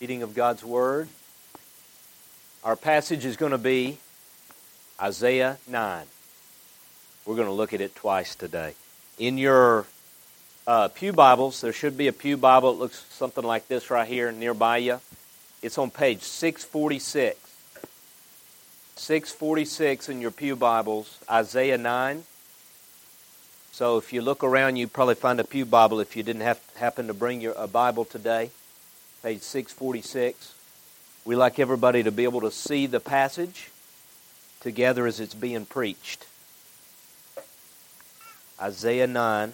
reading of God's Word. Our passage is going to be Isaiah 9. We're going to look at it twice today. In your uh, Pew Bibles, there should be a Pew Bible. It looks something like this right here nearby you. It's on page 646. 646 in your Pew Bibles, Isaiah 9. So if you look around, you probably find a Pew Bible if you didn't have, happen to bring your, a Bible today page 646. We like everybody to be able to see the passage together as it's being preached. Isaiah 9,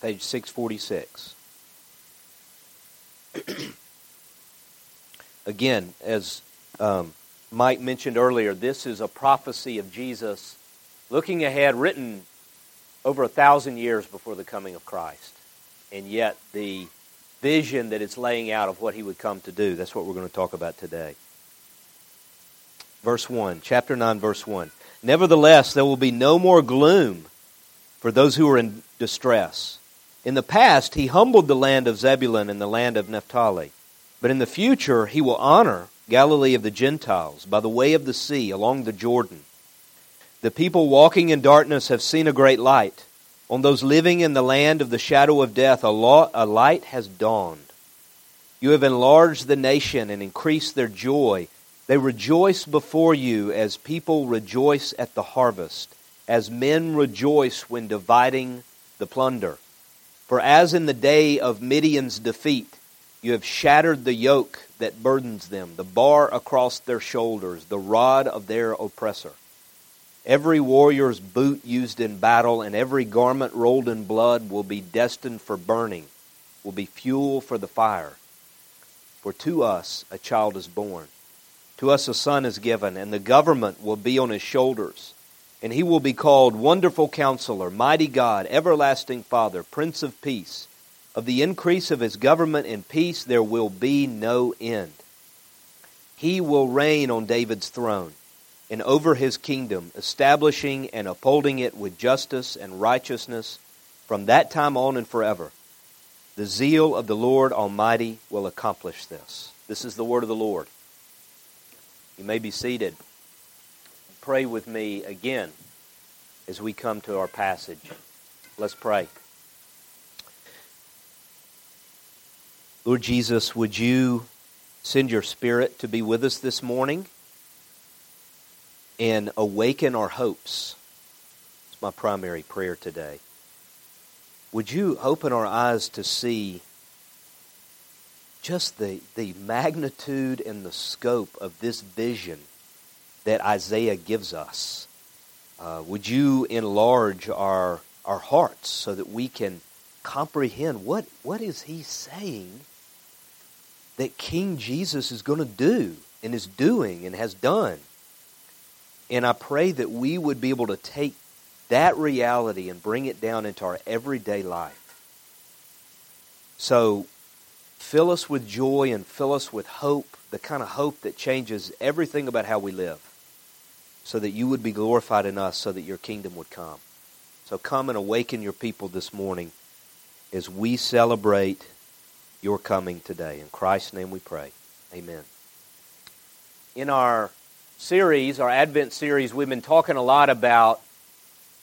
page 646. Again, as um, Mike mentioned earlier, this is a prophecy of Jesus looking ahead, written over a thousand years before the coming of Christ and yet the vision that it's laying out of what he would come to do. That's what we're going to talk about today. Verse 1, chapter 9, verse 1. Nevertheless, there will be no more gloom for those who are in distress. In the past, he humbled the land of Zebulun and the land of Naphtali. But in the future, he will honor Galilee of the Gentiles by the way of the sea along the Jordan. The people walking in darkness have seen a great light. On those living in the land of the shadow of death, a, light has dawned. You have enlarged the nation and increased their joy. They rejoice before you as people rejoice at the harvest, as men rejoice when dividing the plunder. For as in the day of Midian's defeat, you have shattered the yoke that burdens them, the bar across their shoulders, the rod of their oppressor. Every warrior's boot used in battle and every garment rolled in blood will be destined for burning, will be fuel for the fire. For to us a child is born, to us a son is given, and the government will be on his shoulders. And he will be called Wonderful Counselor, Mighty God, Everlasting Father, Prince of Peace. Of the increase of his government and peace there will be no end. He will reign on David's throne and over his kingdom, establishing and upholding it with justice and righteousness from that time on and forever. The zeal of the Lord Almighty will accomplish this. This is the word of the Lord. You may be seated. Pray with me again as we come to our passage. Let's pray. Lord Jesus, would you send your Spirit to be with us this morning? And awaken our hopes. It's my primary prayer today. Would you open our eyes to see just the, the magnitude and the scope of this vision that Isaiah gives us? Uh, would you enlarge our, our hearts so that we can comprehend what, what is he saying that King Jesus is going to do and is doing and has done? And I pray that we would be able to take that reality and bring it down into our everyday life. So fill us with joy and fill us with hope, the kind of hope that changes everything about how we live, so that you would be glorified in us, so that your kingdom would come. So come and awaken your people this morning as we celebrate your coming today. In Christ's name we pray. Amen. In our series, our Advent series, we've been talking a lot about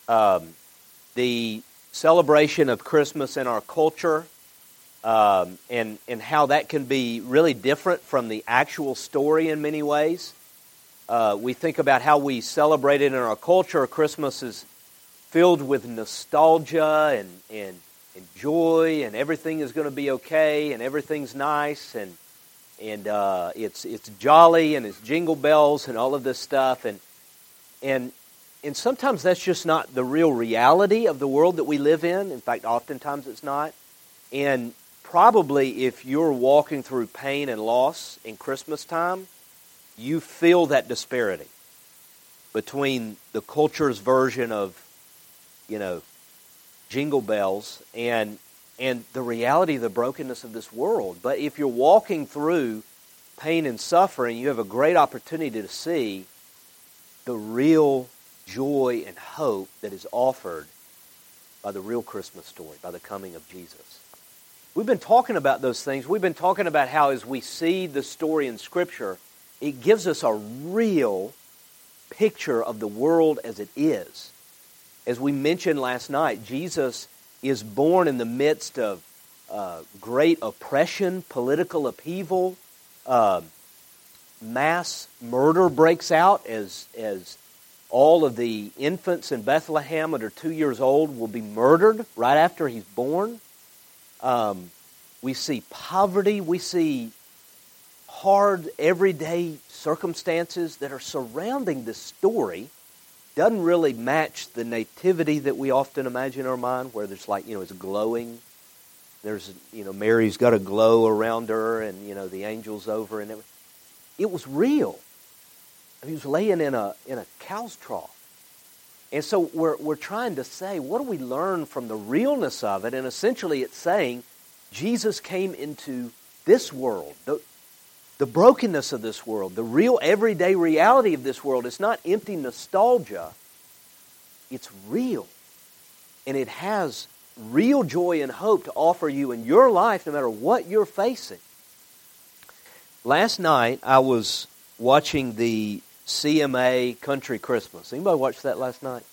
um, the celebration of Christmas in our culture um, and, and how that can be really different from the actual story in many ways. Uh, we think about how we celebrate it in our culture. Christmas is filled with nostalgia and, and, and joy, and everything is going to be okay, and everything's nice, and and uh, it's it's jolly and it's jingle bells and all of this stuff and and and sometimes that's just not the real reality of the world that we live in. In fact, oftentimes it's not. And probably if you're walking through pain and loss in Christmas time, you feel that disparity between the culture's version of, you know, jingle bells and and the reality of the brokenness of this world. But if you're walking through pain and suffering, you have a great opportunity to see the real joy and hope that is offered by the real Christmas story, by the coming of Jesus. we've been talking about those things. We've been talking about how, as we see the story in Scripture, it gives us a real picture of the world as it is. As we mentioned last night, Jesus is born in the midst of uh, great oppression, political upheaval, uh, mass murder breaks out as, as all of the infants in Bethlehem under two years old will be murdered right after he's born. Um, we see poverty. We see hard, everyday circumstances that are surrounding this story. Doesn't really match the nativity that we often imagine in our mind, where there's like, you know, it's glowing. There's, you know, Mary's got a glow around her, and, you know, the angel's over and everything. It was real. He was laying in a, in a cow's trough. And so we're, we're trying to say, what do we learn from the realness of it? And essentially, it's saying Jesus came into this world, the, the brokenness of this world, the real everyday reality of this world. It's not empty nostalgia, it's real. And it has real joy and hope to offer you in your life, no matter what you're facing. Last night, I was watching the CMA Country Christmas. Anybody watch that last night?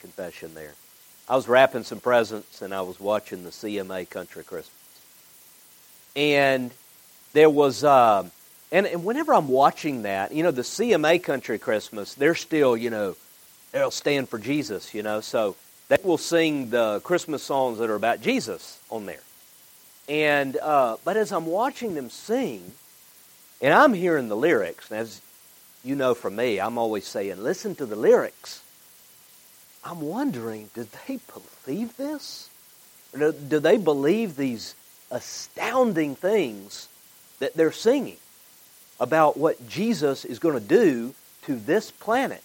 Confession there. I was wrapping some presents and I was watching the CMA Country Christmas. And there was, uh, and, and whenever I'm watching that, you know, the CMA Country Christmas, they're still, you know, they'll stand for Jesus, you know, so they will sing the Christmas songs that are about Jesus on there. And uh, but as I'm watching them sing, and I'm hearing the lyrics, and as you know from me, I'm always saying, listen to the lyrics. I'm wondering, did they believe this? Do they believe these astounding things that they're singing about what Jesus is going to do to this planet?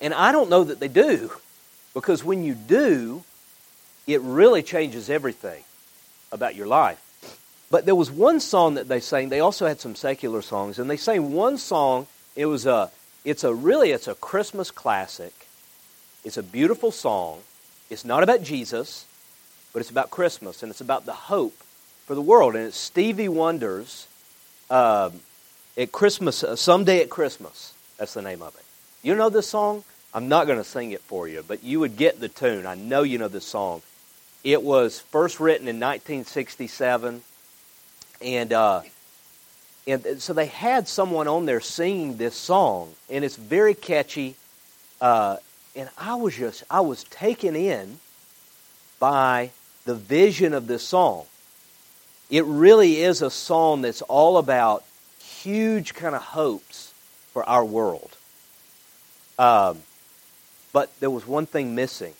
And I don't know that they do, because when you do, it really changes everything about your life. But there was one song that they sang. They also had some secular songs, and they sang one song. It was a, it's a really, it's a Christmas classic. It's a beautiful song. It's not about Jesus, but it's about Christmas, and it's about the hope for the world. And it's Stevie Wonder's uh, at Christmas, uh, someday at Christmas. That's the name of it. You know this song? I'm not going to sing it for you, but you would get the tune. I know you know this song. It was first written in 1967, and uh, and so they had someone on there singing this song, and it's very catchy. Uh, and I was just I was taken in by the vision of this song. It really is a song that's all about huge kind of hopes for our world. Um, but there was one thing missing.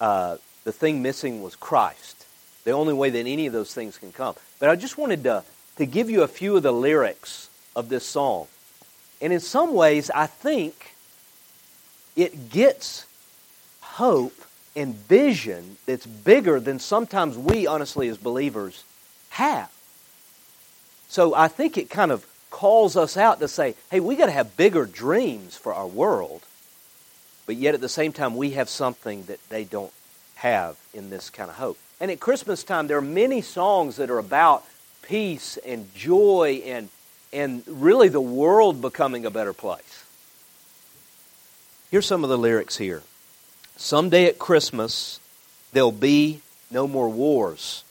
Uh, the thing missing was Christ. The only way that any of those things can come. But I just wanted to, to give you a few of the lyrics of this song. And in some ways, I think it gets hope and vision that's bigger than sometimes we, honestly, as believers, have. So I think it kind of calls us out to say, hey, we got to have bigger dreams for our world. But yet at the same time, we have something that they don't have in this kind of hope. And at Christmas time, there are many songs that are about peace and joy and, and really the world becoming a better place. Here's some of the lyrics here. Someday at Christmas, there'll be no more wars.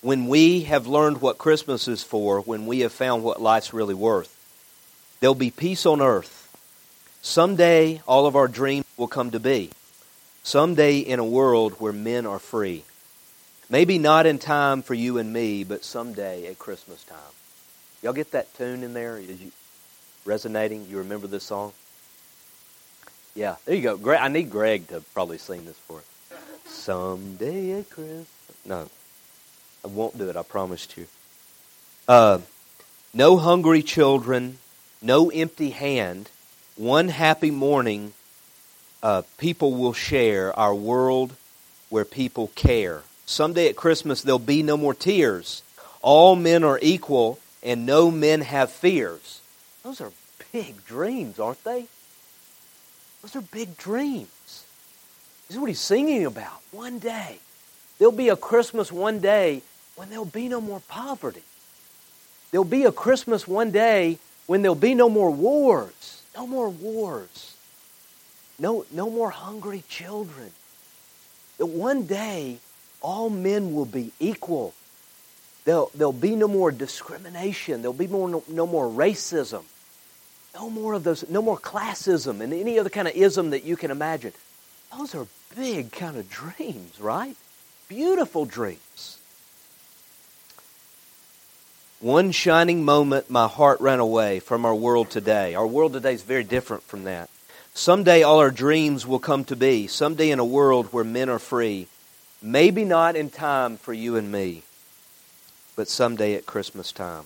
When we have learned what Christmas is for, when we have found what life's really worth, there'll be peace on earth. Someday, all of our dreams will come to be. Someday in a world where men are free. Maybe not in time for you and me, but someday at Christmas time. Y'all get that tune in there? Is you resonating? You remember this song? Yeah, there you go. I need Greg to probably sing this for us. Someday at Christmas. No, I won't do it. I promised you. Uh, no hungry children, no empty hand. One happy morning uh, people will share, our world where people care. Someday at Christmas, there'll be no more tears. All men are equal, and no men have fears. Those are big dreams, aren't they? Those are big dreams. This is what he's singing about. One day, There'll be a Christmas one day when there'll be no more poverty. There'll be a Christmas one day when there'll be no more wars. No more wars. No, no more hungry children. That one day all men will be equal. There'll, there'll be no more discrimination. There'll be more, no, no more racism. No more of those, no more classism and any other kind of ism that you can imagine. Those are big kind of dreams, right? Beautiful dreams. One shining moment, my heart ran away from our world today. Our world today is very different from that. Someday all our dreams will come to be. Someday in a world where men are free. Maybe not in time for you and me, but someday at Christmas time.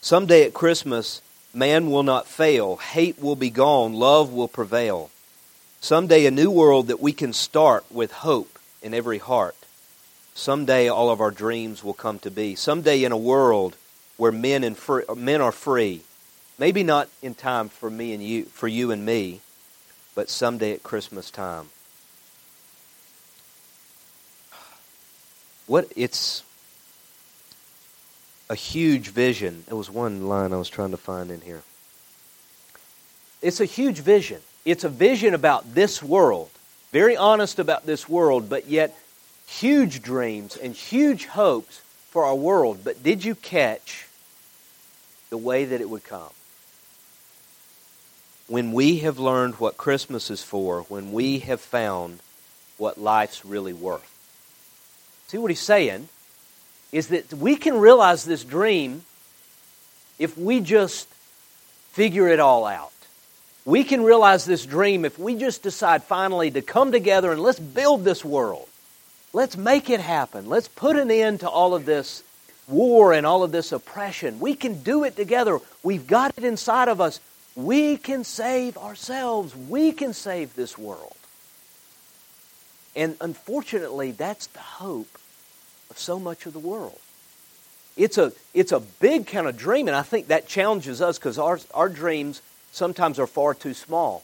Someday at Christmas, man will not fail. Hate will be gone. Love will prevail. Someday a new world that we can start with hope in every heart. Someday all of our dreams will come to be. Someday in a world where men and free, men are free. Maybe not in time for me and you for you and me, but someday at Christmas time. What it's a huge vision. It was one line I was trying to find in here. It's a huge vision. It's a vision about this world, very honest about this world, but yet huge dreams and huge hopes for our world. But did you catch the way that it would come? When we have learned what Christmas is for, when we have found what life's really worth. See what he's saying is that we can realize this dream if we just figure it all out. We can realize this dream if we just decide finally to come together and let's build this world. Let's make it happen. Let's put an end to all of this war and all of this oppression. We can do it together. We've got it inside of us. We can save ourselves. We can save this world. And unfortunately, that's the hope of so much of the world. It's a, it's a big kind of dream, and I think that challenges us because our, our dreams sometimes are far too small.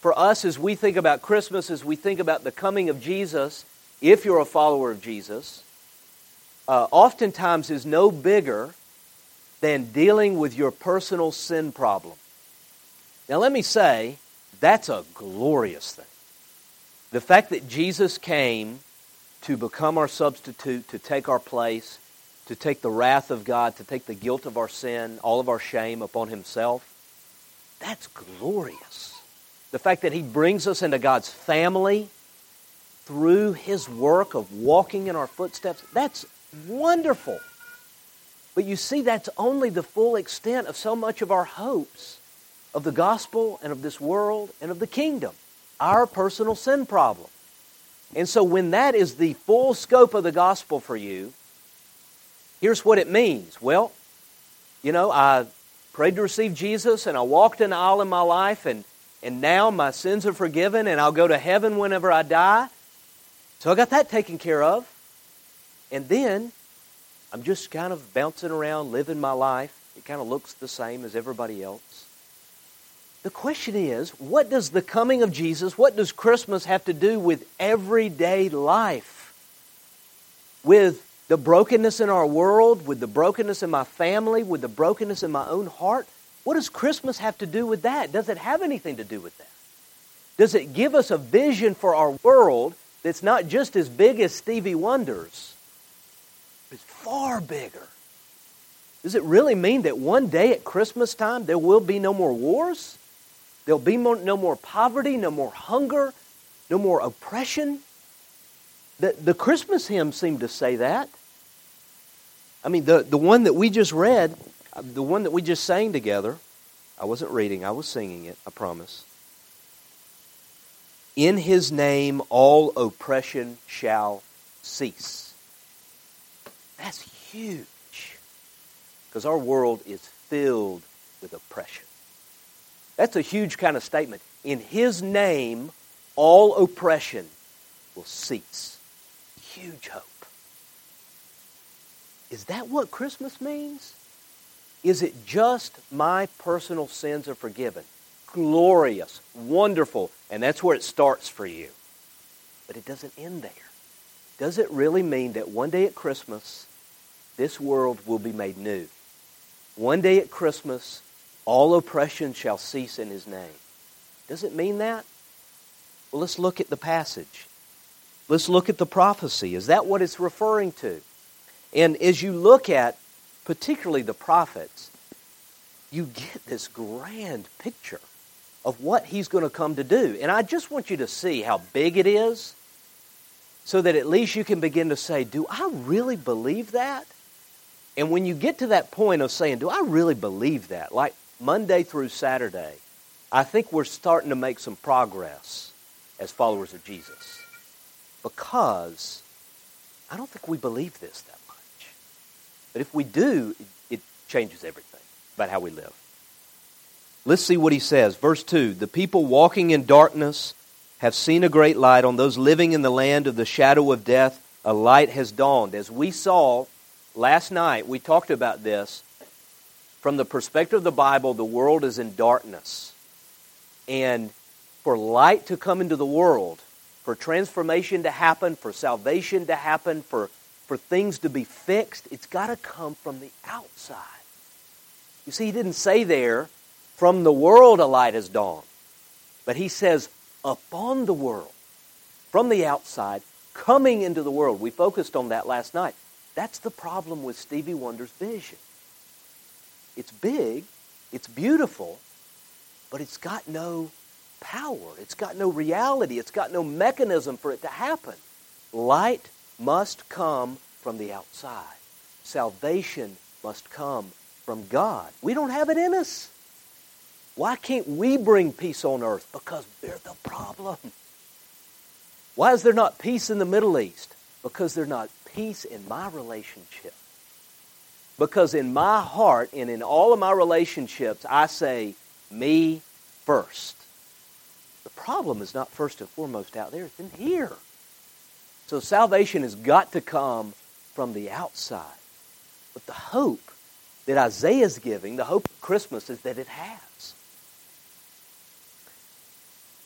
For us, as we think about Christmas, as we think about the coming of Jesus, if you're a follower of Jesus, uh, oftentimes is no bigger than dealing with your personal sin problem. Now, let me say, that's a glorious thing. The fact that Jesus came to become our substitute, to take our place, to take the wrath of God, to take the guilt of our sin, all of our shame upon Himself, that's glorious. The fact that He brings us into God's family through His work of walking in our footsteps, that's wonderful. But you see, that's only the full extent of so much of our hopes of the gospel and of this world and of the kingdom, our personal sin problem. And so, when that is the full scope of the gospel for you, here's what it means. Well, you know, I prayed to receive Jesus and I walked an aisle in my life, and, and now my sins are forgiven, and I'll go to heaven whenever I die. So, I got that taken care of. And then I'm just kind of bouncing around, living my life. It kind of looks the same as everybody else. The question is, what does the coming of Jesus, what does Christmas have to do with everyday life? With the brokenness in our world, with the brokenness in my family, with the brokenness in my own heart? What does Christmas have to do with that? Does it have anything to do with that? Does it give us a vision for our world that's not just as big as Stevie Wonder's, it's far bigger? Does it really mean that one day at Christmas time there will be no more wars? There'll be more, no more poverty, no more hunger, no more oppression. The, the Christmas hymn seemed to say that. I mean, the, the one that we just read, uh, the one that we just sang together, I wasn't reading, I was singing it, I promise. In his name, all oppression shall cease. That's huge. Because our world is filled with oppression. That's a huge kind of statement. In His name, all oppression will cease. Huge hope. Is that what Christmas means? Is it just my personal sins are forgiven? Glorious, wonderful, and that's where it starts for you. But it doesn't end there. does it really mean that one day at Christmas, this world will be made new? One day at Christmas, all oppression shall cease in his name. Does it mean that? Well, let's look at the passage. Let's look at the prophecy. Is that what it's referring to? And as you look at particularly the prophets, you get this grand picture of what he's going to come to do. And I just want you to see how big it is so that at least you can begin to say, Do I really believe that? And when you get to that point of saying, Do I really believe that? Like Monday through Saturday, I think we're starting to make some progress as followers of Jesus. Because I don't think we believe this that much. But if we do, it, changes everything about how we live. Let's see what he says. Verse 2 The people walking in darkness have seen a great light. On those living in the land of the shadow of death, a light has dawned. As we saw last night, we talked about this. From the perspective of the Bible, the world is in darkness. And for light to come into the world, for transformation to happen, for salvation to happen, for, for things to be fixed, it's got to come from the outside. You see, he didn't say there, from the world a light has dawned. But he says, upon the world, from the outside, coming into the world. We focused on that last night. That's the problem with Stevie Wonder's vision. It's big, it's beautiful, but it's got no power. It's got no reality. It's got no mechanism for it to happen. Light must come from the outside. Salvation must come from God. We don't have it in us. Why can't we bring peace on earth? Because we're the problem. Why is there not peace in the Middle East? Because there's not peace in my relationship. Because in my heart and in all of my relationships, I say, me first. The problem is not first and foremost out there, it's in here. So salvation has got to come from the outside. But the hope that Isaiah is giving, the hope of Christmas, is that it has.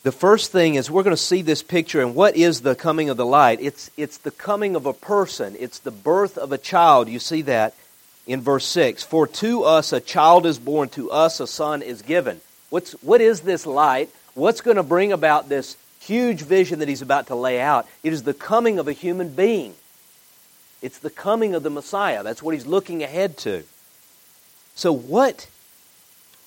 The first thing is we're going to see this picture, and what is the coming of the light? It's, it's the coming of a person, it's the birth of a child. You see that in verse 6. For to us a child is born, to us a son is given. What's, what is this light? What's going to bring about this huge vision that he's about to lay out? It is the coming of a human being. It's the coming of the Messiah. That's what he's looking ahead to. So, what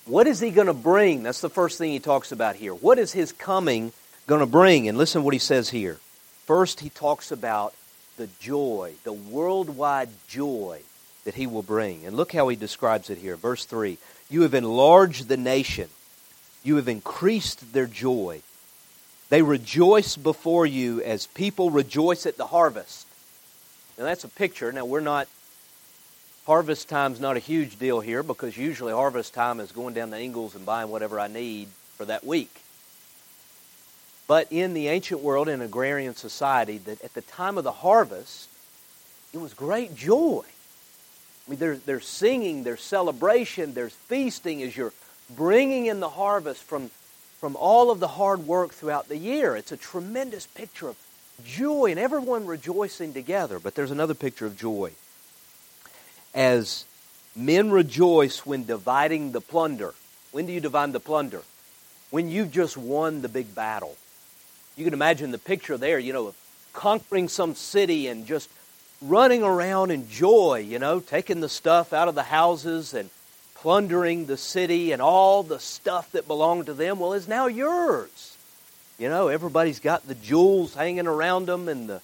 what is he going to bring? That's the first thing he talks about here. What is his coming going to bring? And listen to what he says here. First, he talks about the joy, the worldwide joy that he will bring. And look how he describes it here. Verse 3 You have enlarged the nation, you have increased their joy. They rejoice before you as people rejoice at the harvest. Now, that's a picture. Now, we're not Harvest time's not a huge deal here because usually harvest time is going down to Ingles and buying whatever I need for that week. But in the ancient world, in agrarian society, that at the time of the harvest, it was great joy. I mean, there's, there's singing, there's celebration, there's feasting as you're bringing in the harvest from, from all of the hard work throughout the year. It's a tremendous picture of joy and everyone rejoicing together. But there's another picture of joy as men rejoice when dividing the plunder. When do you divide the plunder? When you've just won the big battle. You can imagine the picture there, you know, of conquering some city and just running around in joy, you know, taking the stuff out of the houses and plundering the city and all the stuff that belonged to them, well, is now yours. You know, everybody's got the jewels hanging around them and the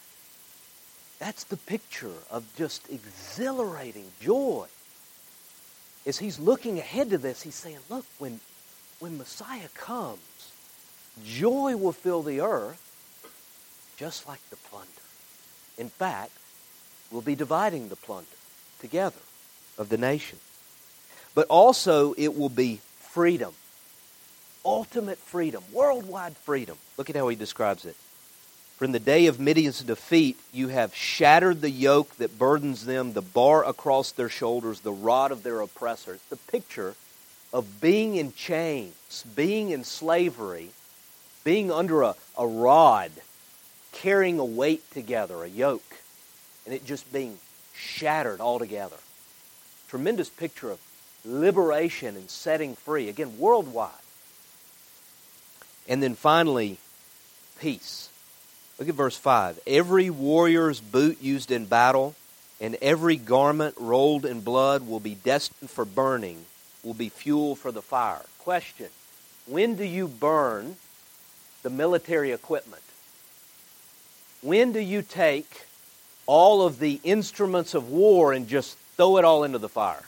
that's the picture of just exhilarating joy. As he's looking ahead to this, he's saying, Look, when, when Messiah comes, joy will fill the earth just like the plunder. In fact, we'll be dividing the plunder together of the nation. But also, it will be freedom. Ultimate freedom, worldwide freedom. Look at how he describes it. For in the day of Midian's defeat, you have shattered the yoke that burdens them, the bar across their shoulders, the rod of their oppressors. The picture of being in chains, being in slavery, being under a, a rod carrying a weight together, a yoke, and it just being shattered altogether. Tremendous picture of liberation and setting free, again, worldwide. And then finally, peace. Look at verse 5. Every warrior's boot used in battle and every garment rolled in blood will be destined for burning, will be fuel for the fire. Question When do you burn the military equipment? When do you take all of the instruments of war and just throw it all into the fire?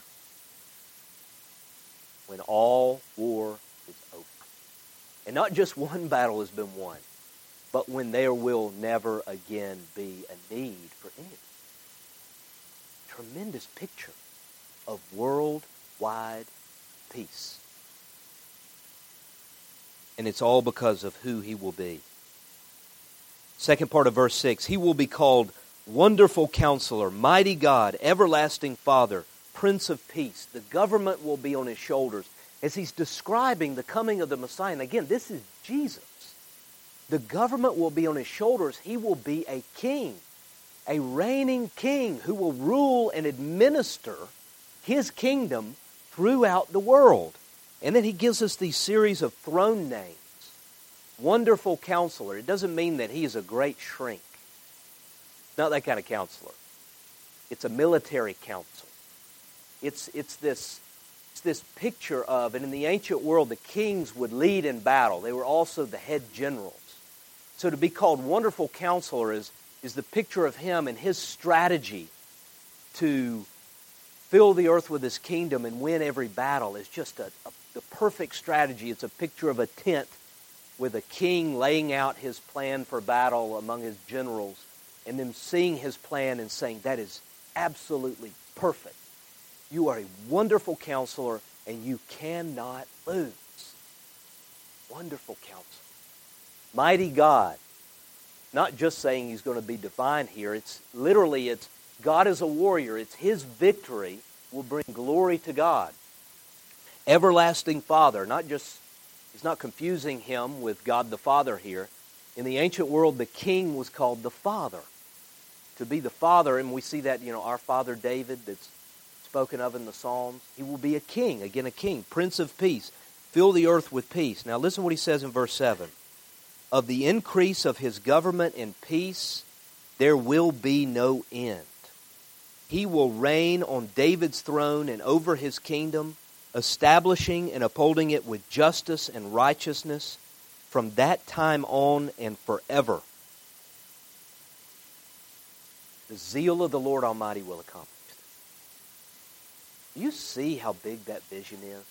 When all war is over. And not just one battle has been won, but when there will never again be a need for any. Tremendous picture of worldwide peace. And it's all because of who he will be. Second part of verse 6 He will be called Wonderful Counselor, Mighty God, Everlasting Father, Prince of Peace. The government will be on his shoulders as he's describing the coming of the Messiah. And again, this is Jesus. The government will be on his shoulders. He will be a king, a reigning king who will rule and administer his kingdom throughout the world. And then he gives us these series of throne names. Wonderful counselor. It doesn't mean that he is a great shrink. Not that kind of counselor. It's a military council. It's, it's, this, it's this picture of, and in the ancient world, the kings would lead in battle. They were also the head generals. So to be called wonderful counselor is, is the picture of him and his strategy to fill the earth with his kingdom and win every battle is just a, a, the perfect strategy. It's a picture of a tent with a king laying out his plan for battle among his generals and them seeing his plan and saying, That is absolutely perfect. You are a wonderful counselor and you cannot lose. Wonderful counselor. Mighty God. Not just saying he's going to be divine here. It's literally it's God is a warrior. It's his victory will bring glory to God. Everlasting Father, not just he's not confusing him with God the Father here. In the ancient world, the king was called the Father to be the father, and we see that, you know, our father David that's spoken of in the Psalms. He will be a king, again, a king, prince of peace. Fill the earth with peace. Now, listen what he says in verse 7 Of the increase of his government and peace, there will be no end. He will reign on David's throne and over his kingdom, establishing and upholding it with justice and righteousness from that time on and forever. The zeal of the Lord Almighty will accomplish this. You see how big that vision is?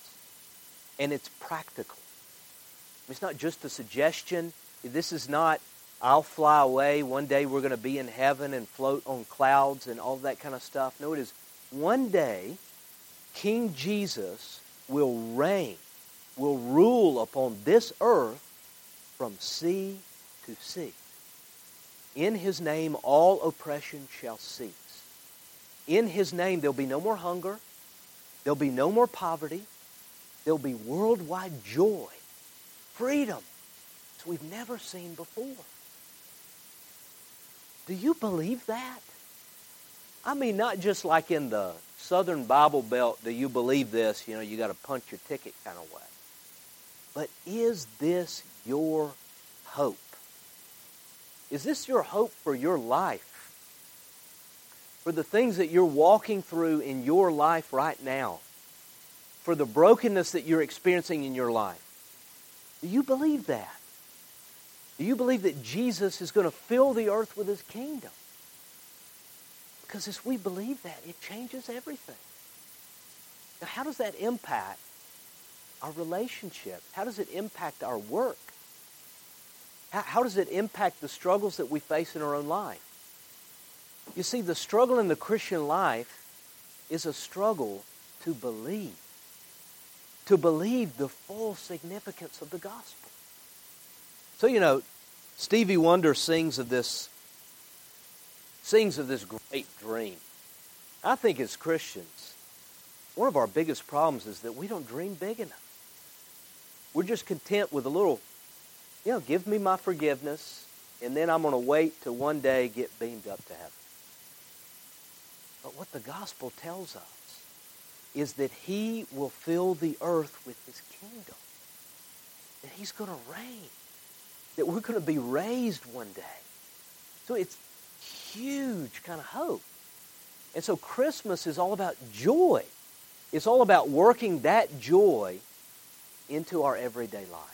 And it's practical. It's not just a suggestion. This is not, I'll fly away. One day we're going to be in heaven and float on clouds and all that kind of stuff. No, it is one day King Jesus will reign, will rule upon this earth from sea to sea. In his name, all oppression shall cease. In his name, there'll be no more hunger. There'll be no more poverty. There'll be worldwide joy, freedom, as we've never seen before. Do you believe that? I mean, not just like in the Southern Bible Belt, do you believe this? You know, you got to punch your ticket kind of way. But is this your hope? Is this your hope for your life? For the things that you're walking through in your life right now? For the brokenness that you're experiencing in your life? Do you believe that? Do you believe that Jesus is going to fill the earth with his kingdom? Because as we believe that, it changes everything. Now, how does that impact our relationship? How does it impact our work? How, does it impact the struggles that we face in our own life? You see, the struggle in the Christian life is a struggle to believe, to believe the full significance of the gospel. So, you know, Stevie Wonder sings of this sings of this great dream. I think as Christians, one of our biggest problems is that we don't dream big enough. We're just content with a little you know, give me my forgiveness and then I'm going to wait to one day get beamed up to heaven. But what the gospel tells us is that he will fill the earth with his kingdom. That he's going to reign. That we're going to be raised one day. So it's huge kind of hope. And so Christmas is all about joy. It's all about working that joy into our everyday life.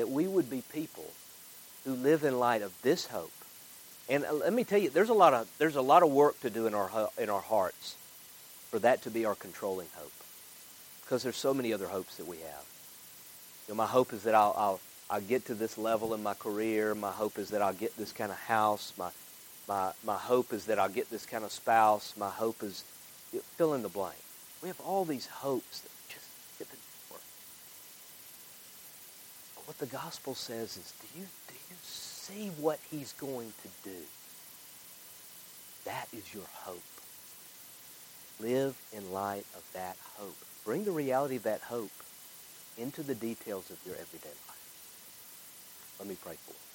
That we would be people who live in light of this hope. And uh, let me tell you, there's a lot of there's a lot of work to do in our in our hearts for that to be our controlling hope, because there's so many other hopes that we have. You know, my hope is that I'll, I'll I'll get to this level in my career. My hope is that I'll get this kind of house. My my my hope is that I'll get this kind of spouse. My hope is fill in the blank. We have all these hopes that just get the work. But what the gospel says is, do you do you see what he's going to do? That is your hope. Live in light of that hope. Bring the reality of that hope into the details of your everyday life. Let me pray for you.